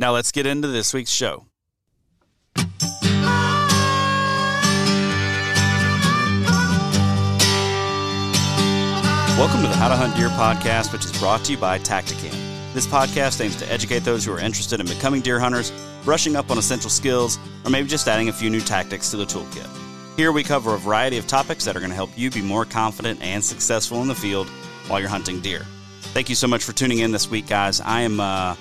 Now let's get into this week's show. Welcome to the How to Hunt Deer podcast, which is brought to you by Tactacam. This podcast aims to educate those who are interested in becoming deer hunters, brushing up on essential skills, or maybe just adding a few new tactics to the toolkit. Here we cover a variety of topics that are going to help you be more confident and successful in the field while you're hunting deer. Thank you so much for tuning in this week, guys. I am uh,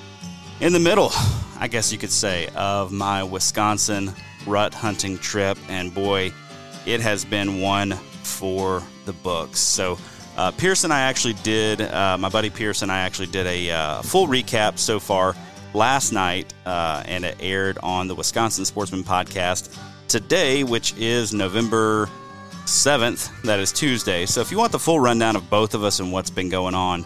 in the middle, I guess you could say, of my Wisconsin rut hunting trip, and boy, it has been one for the books. So, uh, Pierce and I actually did, uh, my buddy Pierce and I actually did a uh, full recap so far last night, uh, and it aired on the Wisconsin Sportsman podcast today, which is November 7th. That is Tuesday. So, if you want the full rundown of both of us and what's been going on,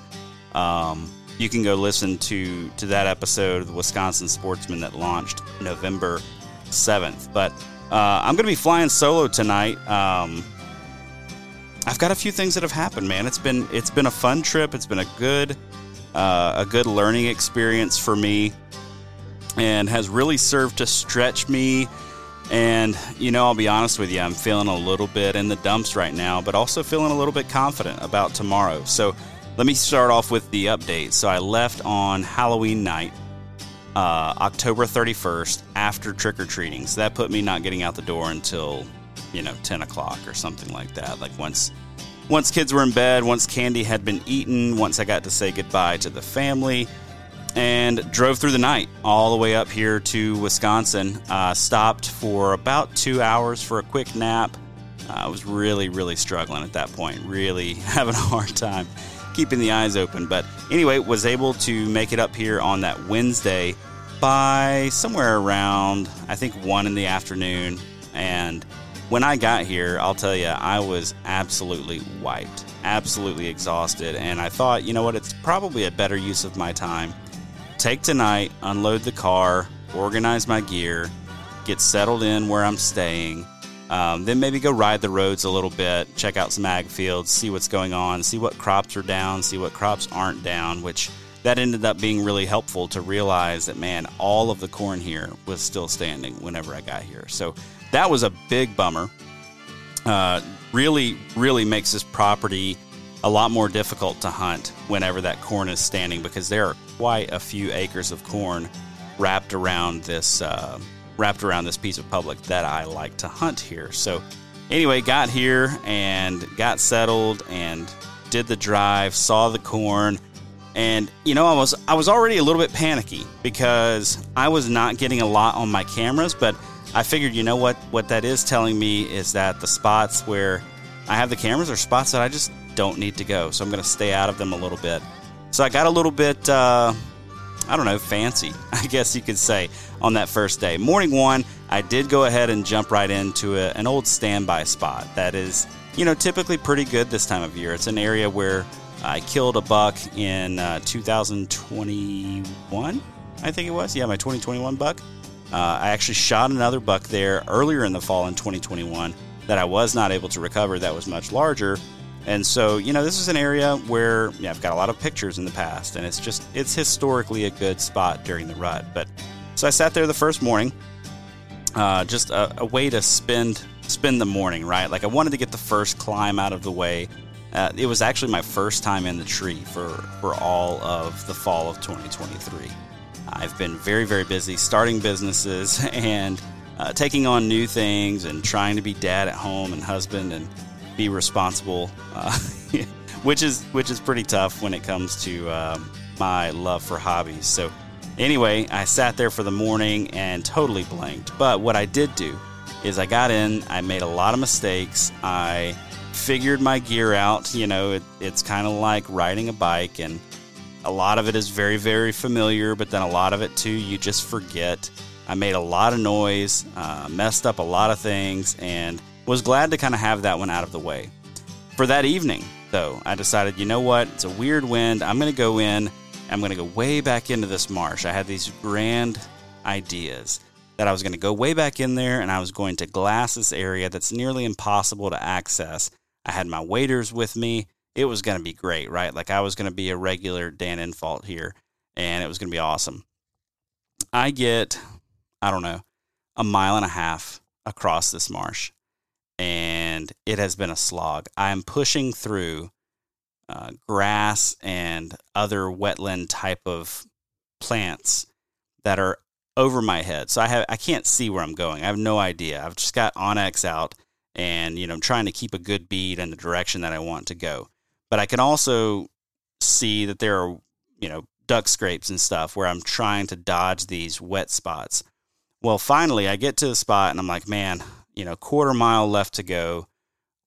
um, you can go listen to to that episode of the Wisconsin Sportsman that launched November 7th. But uh, I'm going to be flying solo tonight. Um, I've got a few things that have happened, man. It's been it's been a fun trip. It's been a good uh, a good learning experience for me, and has really served to stretch me. And you know, I'll be honest with you, I'm feeling a little bit in the dumps right now, but also feeling a little bit confident about tomorrow. So let me start off with the update. So I left on Halloween night, uh, October 31st, after trick or treating. So that put me not getting out the door until, you know, 10 o'clock or something like that. Like once, once kids were in bed, once candy had been eaten, once I got to say goodbye to the family, and drove through the night all the way up here to Wisconsin. Uh, stopped for about two hours for a quick nap. Uh, I was really, really struggling at that point, really having a hard time keeping the eyes open. But anyway, was able to make it up here on that Wednesday by somewhere around, I think, 1 in the afternoon. And when I got here, I'll tell you, I was absolutely wiped, absolutely exhausted. And I thought, you know what, it's probably a better use of my time. Take tonight, unload the car, organize my gear, get settled in where I'm staying, um, then maybe go ride the roads a little bit, check out some ag fields, see what's going on, see what crops are down, see what crops aren't down, which that ended up being really helpful to realize that, man, all of the corn here was still standing whenever I got here. So that was a big bummer. Uh, really, really makes this property a lot more difficult to hunt whenever that corn is standing because there are quite a few acres of corn wrapped around this uh, wrapped around this piece of public that I like to hunt here. So, anyway, got here and got settled and did the drive, saw the corn, and you know, I was I was already a little bit panicky because I was not getting a lot on my cameras, but I figured, you know what, what that is telling me is that the spots where I have the cameras are spots that I just don't need to go. So I'm going to stay out of them a little bit. So I got a little bit, uh, I don't know, fancy, I guess you could say, on that first day. Morning one, I did go ahead and jump right into a, an old standby spot that is, you know, typically pretty good this time of year. It's an area where I killed a buck in uh, 2021, I think it was. Yeah, my 2021 buck. Uh, I actually shot another buck there earlier in the fall in 2021 that I was not able to recover that was much larger. And so, you know, this is an area where I've got a lot of pictures in the past, and it's just it's historically a good spot during the rut. But so I sat there the first morning, uh, just a, a, way to spend spend the morning, right? Like I wanted to get the first climb out of the way. Uh, it was actually my first time in the tree for for all of the fall of 2023. I've been very very busy starting businesses and uh, taking on new things and trying to be dad at home and husband and be responsible, uh, which is which is pretty tough when it comes to um, my love for hobbies. So anyway, I sat there for the morning and totally blanked. But what I did do is I got in, I made a lot of mistakes. I figured my gear out. You know, it, it's kind of like riding a bike, and a lot of it is very, very familiar, but then a lot of it too, you just forget. I made a lot of noise, uh, messed up a lot of things, and was glad to kind of have that one out of the way. For that evening, though, I decided, you know what? It's a weird wind. I'm going to go in. I'm going to go way back into this marsh. I had these grand ideas that I was going to go way back in there and I was going to glass this area that's nearly impossible to access. I had my waders with me. It was going to be great, right? Like I was going to be a regular Dan Infalt here and it was going to be awesome. I get, I don't know, a mile and a half across this marsh and it has been a slog. I'm pushing through uh, grass and other wetland type of plants that are over my head. So I have I can't see where I'm going. I have no idea. I've just got onX out and you know I'm trying to keep a good bead in the direction that I want to go. But I can also see that there are, you know, duck scrapes and stuff where I'm trying to dodge these wet spots. Well, finally I get to the spot and I'm like, man, you know, quarter mile left to go.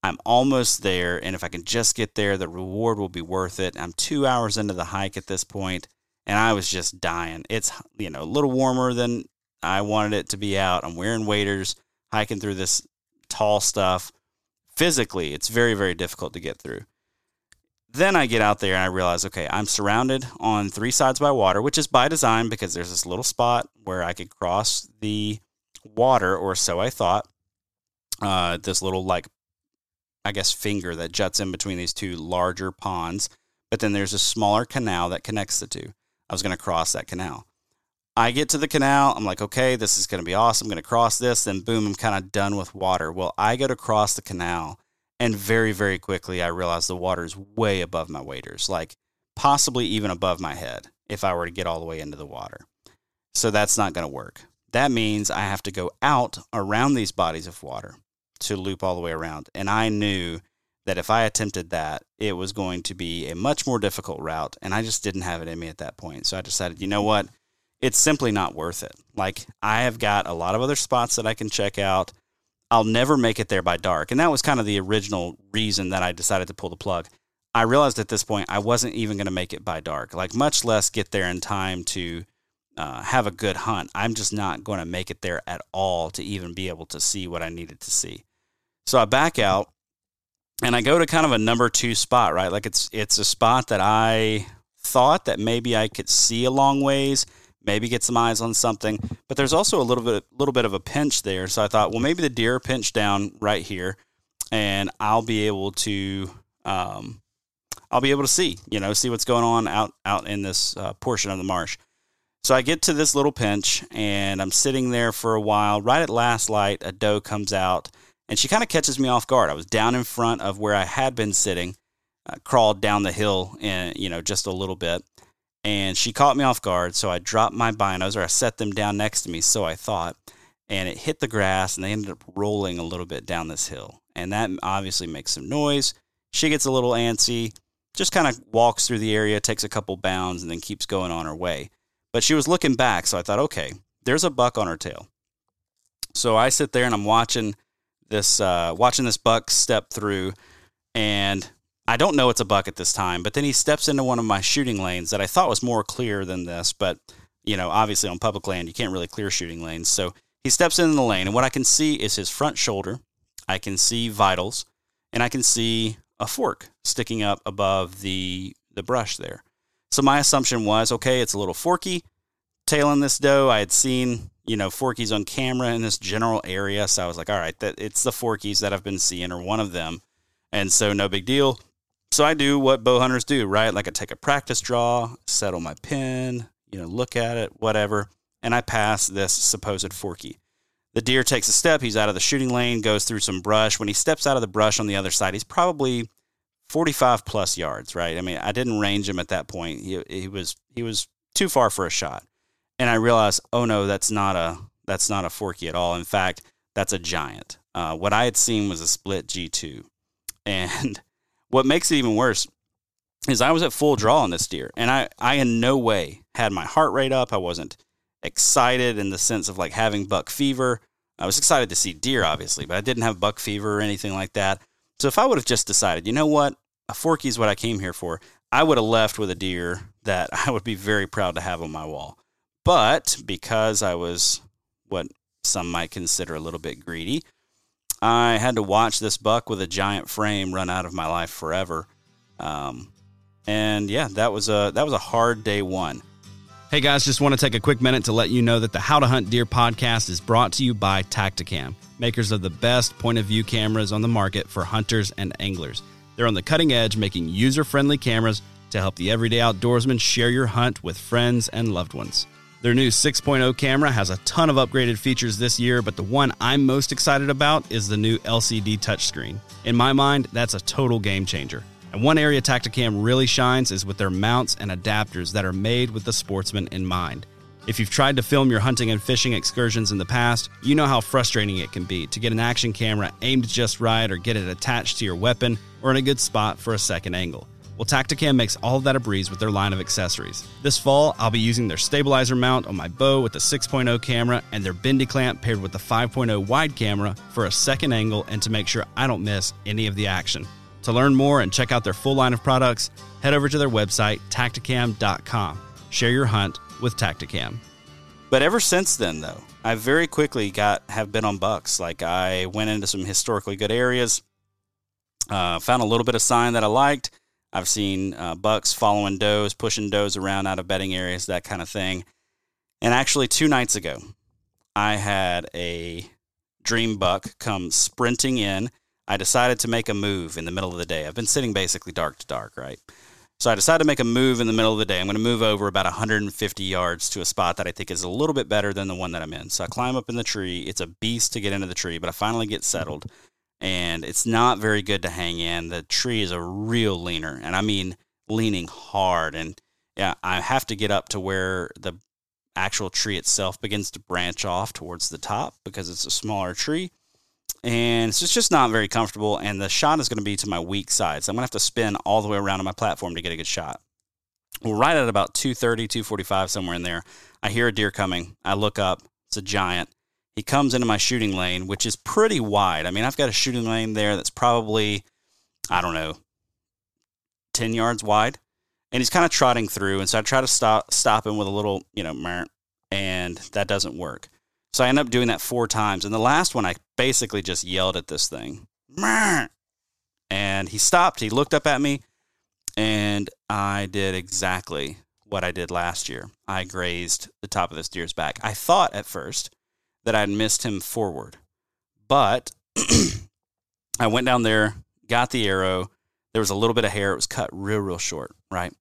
I'm almost there. And if I can just get there, the reward will be worth it. I'm two hours into the hike at this point, and I was just dying. It's, you know, a little warmer than I wanted it to be out. I'm wearing waders, hiking through this tall stuff. Physically, it's very, very difficult to get through. Then I get out there and I realize, okay, I'm surrounded on three sides by water, which is by design because there's this little spot where I could cross the water, or so I thought uh, this little like I guess finger that juts in between these two larger ponds. But then there's a smaller canal that connects the two. I was going to cross that canal. I get to the canal. I'm like, okay, this is going to be awesome. I'm going to cross this. Then, boom, I'm kind of done with water. Well, I go to cross the canal, and very, very quickly, I realize the water is way above my waders, like possibly even above my head if I were to get all the way into the water. So, that's not going to work. That means I have to go out around these bodies of water to loop all the way around. And I knew that if I attempted that, it was going to be a much more difficult route. And I just didn't have it in me at that point. So I decided, you know what? It's simply not worth it. Like, I have got a lot of other spots that I can check out. I'll never make it there by dark. And that was kind of the original reason that I decided to pull the plug. I realized at this point I wasn't even going to make it by dark, like, much less get there in time to uh, have a good hunt. I'm just not going to make it there at all to even be able to see what I needed to see. So I back out and I go to kind of a number two spot, right? Like it's it's a spot that I thought that maybe I could see a long ways, maybe get some eyes on something. But there's also a little bit little bit of a pinch there. So I thought, well, maybe the deer pinch down right here, and I'll be able to um, I'll be able to see, you know, see what's going on out out in this uh, portion of the marsh. So I get to this little pinch, and I'm sitting there for a while. Right at last light, a doe comes out and she kind of catches me off guard. I was down in front of where I had been sitting, uh, crawled down the hill, and you know just a little bit, and she caught me off guard. So I dropped my binos, or I set them down next to me, so I thought, and it hit the grass and they ended up rolling a little bit down this hill. And that obviously makes some noise. She gets a little antsy, just kind of walks through the area, takes a couple bounds, and then keeps going on her way. But she was looking back, so I thought, okay, there's a buck on her tail. So I sit there and I'm watching this uh, watching this buck step through, and I don't know it's a buck at this time. But then he steps into one of my shooting lanes that I thought was more clear than this, but you know, obviously on public land you can't really clear shooting lanes. So he steps in the lane, and what I can see is his front shoulder. I can see vitals, and I can see a fork sticking up above the the brush there. So my assumption was, okay, it's a little forky. Tailing this doe, I had seen you know forkies on camera in this general area, so I was like, all right, that it's the forkies that I've been seeing, or one of them, and so no big deal. So I do what bow hunters do, right? Like I take a practice draw, settle my pin, you know, look at it, whatever and I pass this supposed forky. The deer takes a step. He's out of the shooting lane, goes through some brush. When he steps out of the brush on the other side, he's probably 45 plus yards, right? I mean, I didn't range him at that point. He, he was he was too far for a shot. And I realized, oh no, that's not a that's not a forky at all. In fact, that's a giant. Uh, what I had seen was a split G2. And what makes it even worse is I was at full draw on this deer, and I, I in no way had my heart rate up. I wasn't excited in the sense of like having buck fever. I was excited to see deer, obviously, but I didn't have buck fever or anything like that. So if I would have just decided, you know what, a forky is what I came here for, I would have left with a deer that I would be very proud to have on my wall. But because I was what some might consider a little bit greedy, I had to watch this buck with a giant frame run out of my life forever. Um, and yeah, that was a that was a hard day one. Hey guys, just want to take a quick minute to let you know that the How to Hunt Deer podcast is brought to you by Tactacam, makers of the best point of view cameras on the market for hunters and anglers. They're on the cutting edge making user friendly cameras to help the everyday outdoorsman share your hunt with friends and loved ones. Their new 6.0 camera has a ton of upgraded features this year, but the one I'm most excited about is the new LCD touchscreen. In my mind, that's a total game changer. And one area Tactacam really shines is with their mounts and adapters that are made with the sportsman in mind. If you've tried to film your hunting and fishing excursions in the past, you know how frustrating it can be to get an action camera aimed just right or get it attached to your weapon or in a good spot for a second angle. Well, Tactacam makes all of that a breeze with their line of accessories. This fall, I'll be using their stabilizer mount on my bow with the 6.0 camera and their bendy clamp paired with the 5.0 wide camera for a second angle and to make sure I don't miss any of the action. To learn more and check out their full line of products, head over to their website, tactacam.com. Share your hunt with Tactacam. But ever since then, though, I very quickly got have been on bucks. Like I went into some historically good areas, uh, found a little bit of sign that I liked. I've seen uh, bucks following does, pushing does around out of bedding areas, that kind of thing. And actually, two nights ago, I had a dream buck come sprinting in I decided to make a move in the middle of the day. I've been sitting basically dark to dark, right? So I decided to make a move in the middle of the day. I'm going to move over about 150 yards to a spot that I think is a little bit better than the one that I'm in. So I climb up in the tree. It's a beast to get into the tree, but I finally get settled. And it's not very good to hang in. The tree is a real leaner, and I mean leaning hard. And yeah, I have to get up to where the actual tree itself begins to branch off towards the top because it's a smaller tree and it's just not very comfortable. And the shot is going to be to my weak side, so I'm going to have to spin all the way around on my platform to get a good shot. Well, right at about 230, 245, somewhere in there, I hear a deer coming. I look up. It's a giant. He comes into my shooting lane, which is pretty wide. I mean, I've got a shooting lane there that's probably, I don't know, 10 yards wide. And he's kind of trotting through. And so I try to stop, stop him with a little, you know, and that doesn't work. So I end up doing that four times. And the last one, I basically just yelled at this thing. And he stopped. He looked up at me. And I did exactly what I did last year. I grazed the top of this deer's back. I thought at first that I'd missed him forward. But I went down there, got the arrow. There was a little bit of hair. It was cut real, real short, right?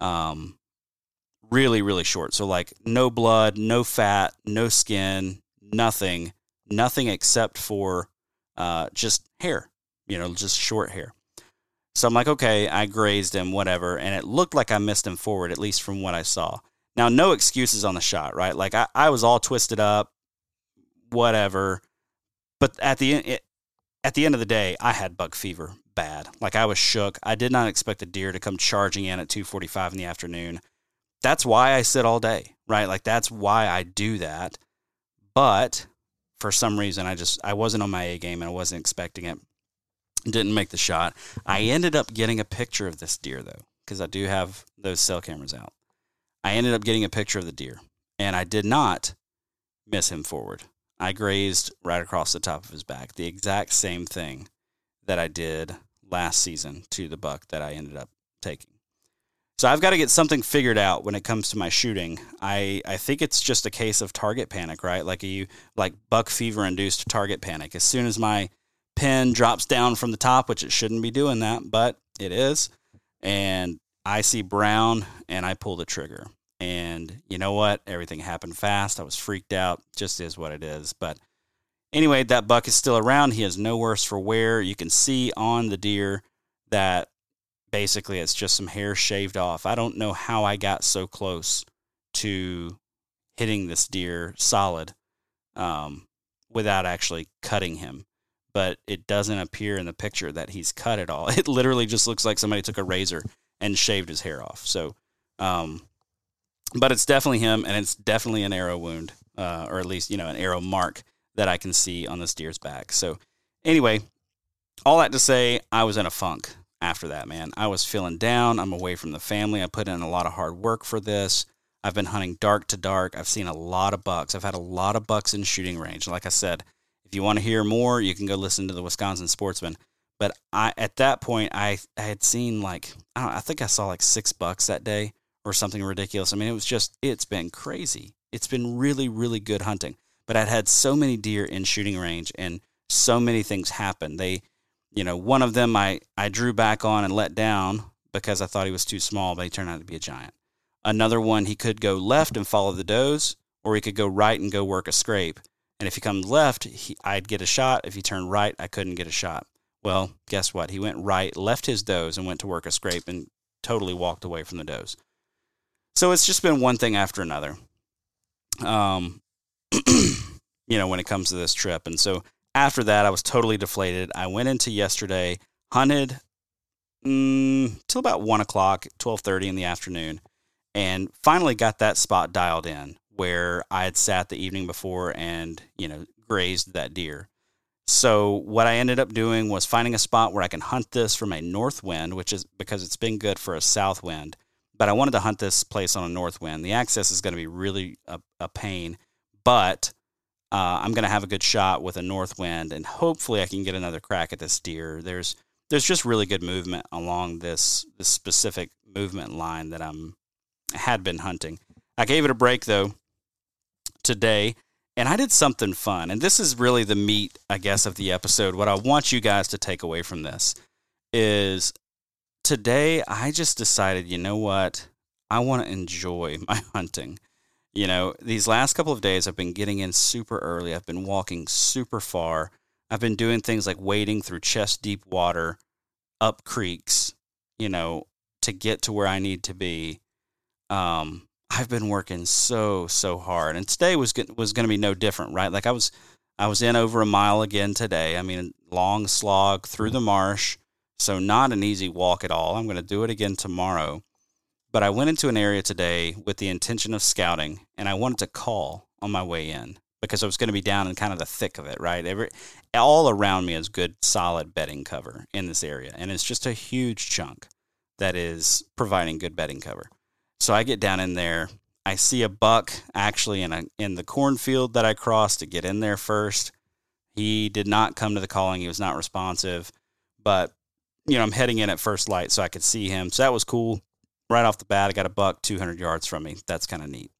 Um, really, really short. So, like, no blood, no fat, no skin, nothing, nothing except for uh, just hair, you know, just short hair. So I'm like, okay, I grazed him, whatever. And it looked like I missed him forward, at least from what I saw. Now, no excuses on the shot, right? Like, I, I was all twisted up, whatever. But at the at the end of the day, I had buck fever bad. Like I was shook. I did not expect a deer to come charging in at 2:45 in the afternoon. That's why I sit all day, right? Like that's why I do that. But for some reason, I just I wasn't on my A game and I wasn't expecting it. Didn't make the shot. I ended up getting a picture of this deer though, because I do have those cell cameras out. I ended up getting a picture of the deer, and I did not miss him forward. I grazed right across the top of his back, the exact same thing that I did last season to the buck that I ended up taking. So I've got to get something figured out when it comes to my shooting. I, I think it's just a case of target panic, right? Like you like buck fever induced target panic. As soon as my pin drops down from the top, which it shouldn't be doing that, but it is, and I see brown and I pull the trigger. And you know what? Everything happened fast. I was freaked out. Just is what it is. But anyway, that buck is still around. He is no worse for wear. You can see on the deer that basically it's just some hair shaved off. I don't know how I got so close to hitting this deer solid um, without actually cutting him. But it doesn't appear in the picture that he's cut at all. It literally just looks like somebody took a razor and shaved his hair off. So um, but it's definitely him, and it's definitely an arrow wound, uh, or at least you know an arrow mark that I can see on this deer's back. So anyway, all that to say, I was in a funk after that. Man, I was feeling down. I'm away from the family. I put in a lot of hard work for this. I've been hunting dark to dark. I've seen a lot of bucks. I've had a lot of bucks in shooting range. Like I said, if you want to hear more, you can go listen to the Wisconsin Sportsman. But I, at that point, I, I had seen like I, I think I saw like six bucks that day or something ridiculous. I mean, it was just, it's been crazy. It's been really, really good hunting. But I'd had so many deer in shooting range and so many things happened. They, you know, one of them I, I drew back on and let down because I thought he was too small, but he turned out to be a giant. Another one, he could go left and follow the does, or he could go right and go work a scrape. And if he comes left, he, I'd get a shot. If he turned right, I couldn't get a shot. Well, guess what? He went right, left his does, and went to work a scrape and totally walked away from the does. So it's just been one thing after another. Um, you know, when it comes to this trip. And so after that, I was totally deflated. I went into yesterday, hunted mm, till about one o'clock, twelve thirty in the afternoon, and finally got that spot dialed in where I had sat the evening before and you know grazed that deer. So what I ended up doing was finding a spot where I can hunt this from a north wind, which is because it's been good for a south wind but I wanted to hunt this place on a north wind. The access is going to be really a, a pain, but uh, I'm going to have a good shot with a north wind, and hopefully I can get another crack at this deer. There's there's just really good movement along this this specific movement line that I'm had been hunting. I gave it a break though today, and I did something fun. And this is really the meat, I guess, of the episode. What I want you guys to take away from this is today I just decided, you know what? I want to enjoy my hunting. You know, these last couple of days I've been getting in super early. I've been walking super far. I've been doing things like wading through chest deep water, up creeks, you know, to get to where I need to be. Um, I've been working so so hard, and today was was going to be no different, right? Like I was I was in over a mile again today. I mean, long slog through the marsh, so, not an easy walk at all. I'm going to do it again tomorrow. But I went into an area today with the intention of scouting, and I wanted to call on my way in because I was going to be down in kind of the thick of it, right? Every, all around me is good, solid bedding cover in this area. And it's just a huge chunk that is providing good bedding cover. So I get down in there. I see a buck actually in a in the cornfield that I crossed to get in there first. He did not come to the calling. He was not responsive. But you know, I'm heading in at first light so I could see him. So that was cool. Right off the bat, I got a buck 200 yards from me. That's kind of neat.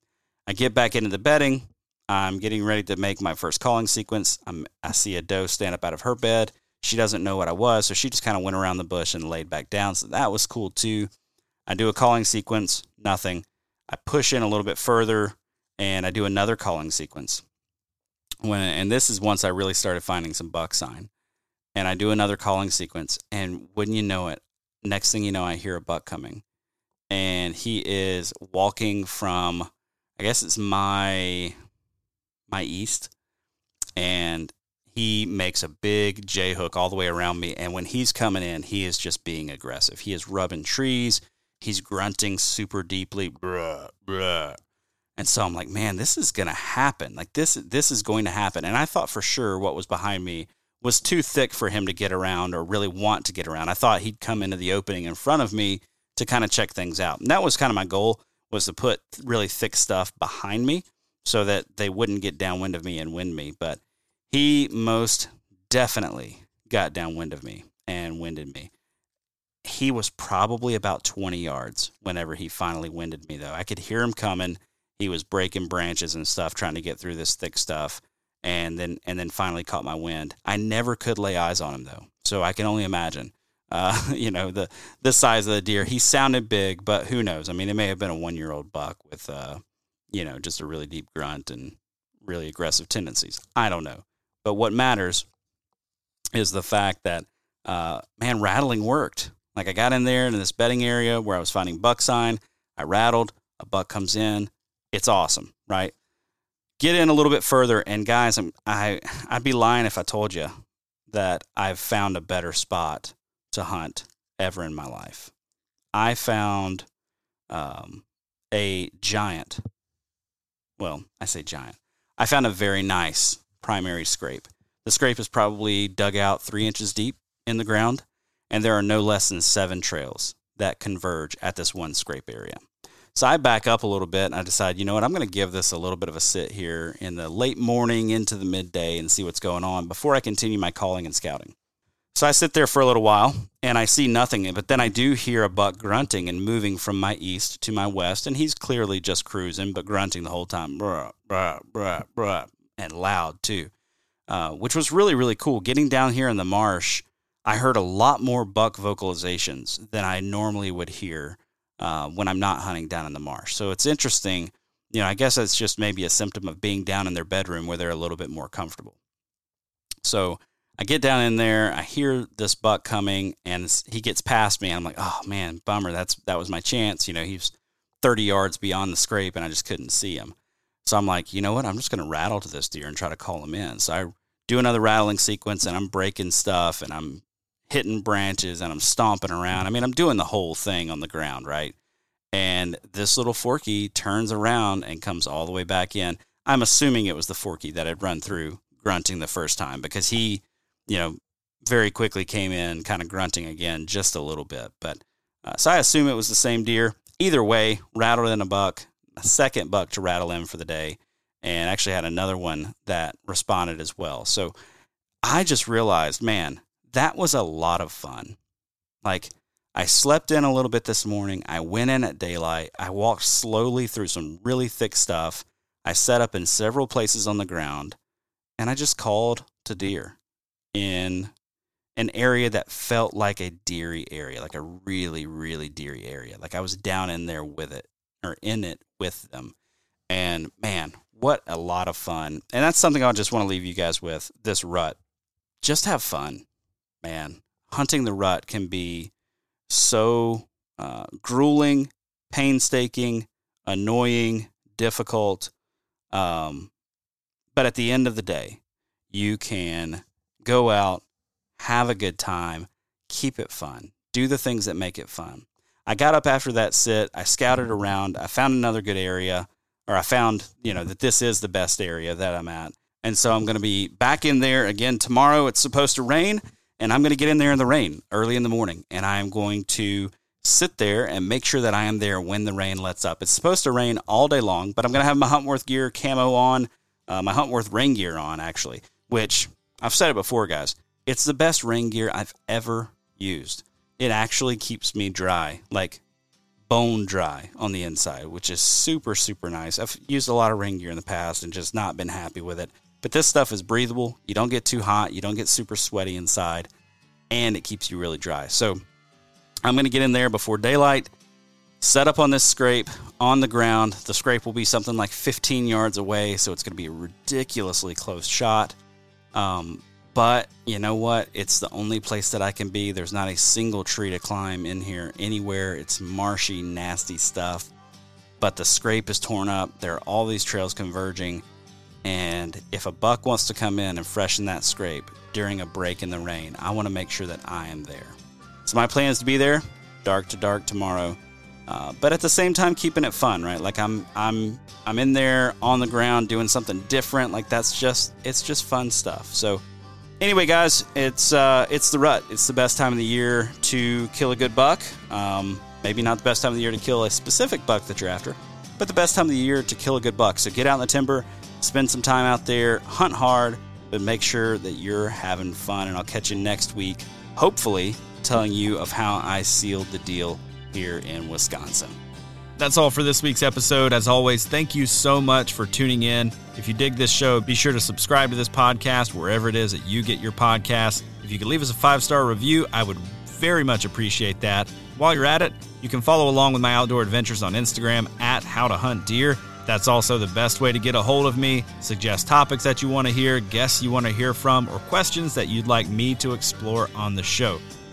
I get back into the bedding. I'm getting ready to make my first calling sequence. I'm, I see a doe stand up out of her bed. She doesn't know what I was, so she just kind of went around the bush and laid back down. So that was cool too. I do a calling sequence, nothing. I push in a little bit further and I do another calling sequence. When and this is once I really started finding some buck sign and I do another calling sequence, and wouldn't you know it, next thing you know, I hear a buck coming, and he is walking from, I guess it's my my east, and he makes a big J hook all the way around me. And when he's coming in, he is just being aggressive. He is rubbing trees. He's grunting super deeply, bruh, bruh. And so I'm like, man, this is gonna happen. Like this, this is going to happen. And I thought for sure what was behind me was too thick for him to get around or really want to get around. I thought he'd come into the opening in front of me to kind of check things out. And that was kind of my goal was to put really thick stuff behind me so that they wouldn't get downwind of me and wind me. But he most definitely got downwind of me and winded me. He was probably about 20 yards whenever he finally winded me, though. I could hear him coming. He was breaking branches and stuff, trying to get through this thick stuff, and then and then finally caught my wind. I never could lay eyes on him though, so I can only imagine. Uh, you know the the size of the deer. He sounded big, but who knows? I mean, it may have been a one year old buck with, uh, you know, just a really deep grunt and really aggressive tendencies. I don't know. But what matters is the fact that, uh, man, rattling worked. Like I got in there in this bedding area where I was finding buck sign. I rattled, a buck comes in. It's awesome, right? Get in a little bit further, and guys, I'm, I I'd be lying if I told you that I've found a better spot to hunt ever in my life. I found um, a giant. Well, I say giant. I found a very nice primary scrape. The scrape is probably dug out three inches deep in the ground, and there are no less than seven trails that converge at this one scrape area. So I back up a little bit and I decide, you know what, I'm going to give this a little bit of a sit here in the late morning into the midday and see what's going on before I continue my calling and scouting. So I sit there for a little while and I see nothing, but then I do hear a buck grunting and moving from my east to my west, and he's clearly just cruising, but grunting the whole time, bruh, bruh, bruh, bruh, and loud too, uh, which was really, really cool. Getting down here in the marsh, I heard a lot more buck vocalizations than I normally would hear uh, when I'm not hunting down in the marsh. So it's interesting. You know, I guess it's just maybe a symptom of being down in their bedroom where they're a little bit more comfortable. So I get down in there, I hear this buck coming, and he gets past me. I'm like, oh man, bummer. That's that was my chance. You know, he's 30 yards beyond the scrape, and I just couldn't see him. So I'm like, you know what? I'm just to rattle to this deer and try to call him in. So I do another rattling sequence, and I'm breaking stuff, and I'm hitting branches, and I'm stomping around. I mean, I'm doing the whole thing on the ground, right? And this little forky turns around and comes all the way back in. I'm assuming it was the forky that had run through grunting the first time because he you know, very quickly came in kind of grunting again just a little bit. But uh, so I assume it was the same deer. Either way, rattled in a buck, a second buck to rattle in for the day, and actually had another one that responded as well. So I just realized, man, that was a lot of fun. Like, I slept in a little bit this morning. I went in at daylight. I walked slowly through some really thick stuff. I set up in several places on the ground, and I just called to deer in an area that felt like a deery area, like a really, really deery area. Like I was down in there with it or in it with them. And man, what a lot of fun. And that's something I just want to leave you guys with this rut. Just have fun, man. Hunting the rut can be so uh, grueling, painstaking, annoying, difficult. Um, but at the end of the day, you can go out, have a good time, keep it fun, do the things that make it fun. I got up after that sit, I scouted around, I found another good area, or I found, you know, that this is the best area that I'm at. And so I'm going to be back in there again tomorrow. It's supposed to rain, and I'm going to get in there in the rain early in the morning, and I am going to sit there and make sure that I am there when the rain lets up. It's supposed to rain all day long, but I'm going to have my Huntworth gear camo on, uh, my Huntworth rain gear on, actually, which I've said it before, guys. It's the best rain gear I've ever used. It actually keeps me dry, like bone dry on the inside, which is super, super nice. I've used a lot of rain gear in the past and just not been happy with it. But this stuff is breathable. You don't get too hot, you don't get super sweaty inside, and it keeps you really dry. So I'm going to get in there before daylight, set up on this scrape on the ground. The scrape will be something like 15 yards away, so it's going to be a ridiculously close shot. Um, but you know what? It's the only place that I can be. There's not a single tree to climb in here anywhere. It's marshy, nasty stuff. But the scrape is torn up. There are all these trails converging. And if a buck wants to come in and freshen that scrape during a break in the rain, I want to make sure that I am there. So my plan is to be there, dark to dark tomorrow. Uh, but at the same time, keeping it fun, right? Like I'm, I'm, I'm in there on the ground doing something different. Like that's just, it's just fun stuff. So, anyway, guys, it's, uh, it's the rut. It's the best time of the year to kill a good buck. Um, maybe not the best time of the year to kill a specific buck that you're after, but the best time of the year to kill a good buck. So get out in the timber, spend some time out there, hunt hard, but make sure that you're having fun. And I'll catch you next week, hopefully, telling you of how I sealed the deal here in Wisconsin. That's all for this week's episode. As always, thank you so much for tuning in. If you dig this show, be sure to subscribe to this podcast wherever it is that you get your podcasts. If you could leave us a five star review, I would very much appreciate that. While you're at it, you can follow along with my outdoor adventures on Instagram at How to Hunt Deer. That's also the best way to get a hold of me, suggest topics that you want to hear, guests you want to hear from, or questions that you'd like me to explore on the show.